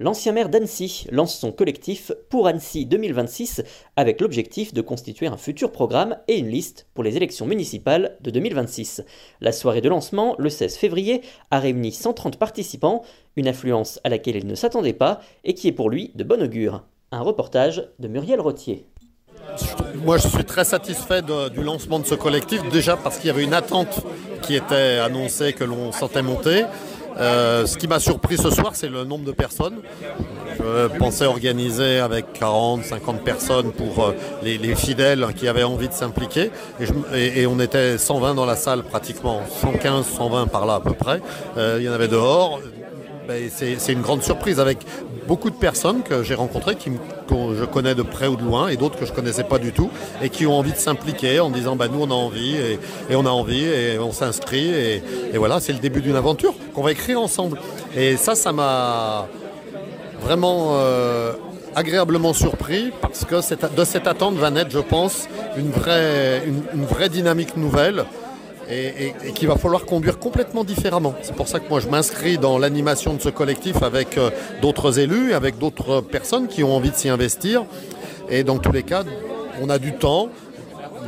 L'ancien maire d'Annecy lance son collectif pour Annecy 2026 avec l'objectif de constituer un futur programme et une liste pour les élections municipales de 2026. La soirée de lancement, le 16 février, a réuni 130 participants, une affluence à laquelle il ne s'attendait pas et qui est pour lui de bon augure. Un reportage de Muriel Rottier. Moi, je suis très satisfait du lancement de ce collectif, déjà parce qu'il y avait une attente qui était annoncée, que l'on sentait monter. Euh, ce qui m'a surpris ce soir, c'est le nombre de personnes. Je pensais organiser avec 40, 50 personnes pour euh, les, fidèles qui avaient envie de s'impliquer. Et, on était 120 dans la salle pratiquement, 115, 120 par là à peu près. Euh, il y en avait dehors. Ben, c'est une grande surprise avec beaucoup de personnes que j'ai rencontrées, que je connais de près ou de loin, et d'autres que je ne connaissais pas du tout, et qui ont envie de s'impliquer en disant bah, nous on a envie, et, on a envie, et on s'inscrit, et, voilà, c'est le début d'une aventure qu'on va écrire ensemble. Et ça, ça m'a vraiment euh, agréablement surpris, parce que de cette attente va naître, je pense, une vraie dynamique nouvelle et, qu'il va falloir conduire complètement différemment. C'est pour ça que moi je m'inscris dans l'animation de ce collectif avec euh, d'autres élus, avec d'autres personnes qui ont envie de s'y investir. Et dans tous les cas, on a du temps.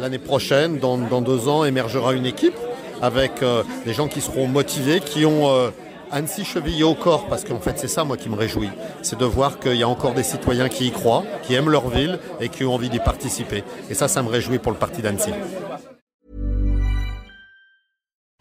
L'année prochaine, dans, deux ans, émergera une équipe avec euh, des gens qui seront motivés, qui ont euh, Annecy chevillé au corps, parce qu'en fait c'est ça moi qui me réjouit, c'est de voir qu'il y a encore des citoyens qui y croient, qui aiment leur ville et qui ont envie d'y participer. Et ça, ça me réjouit pour le parti d'Annecy.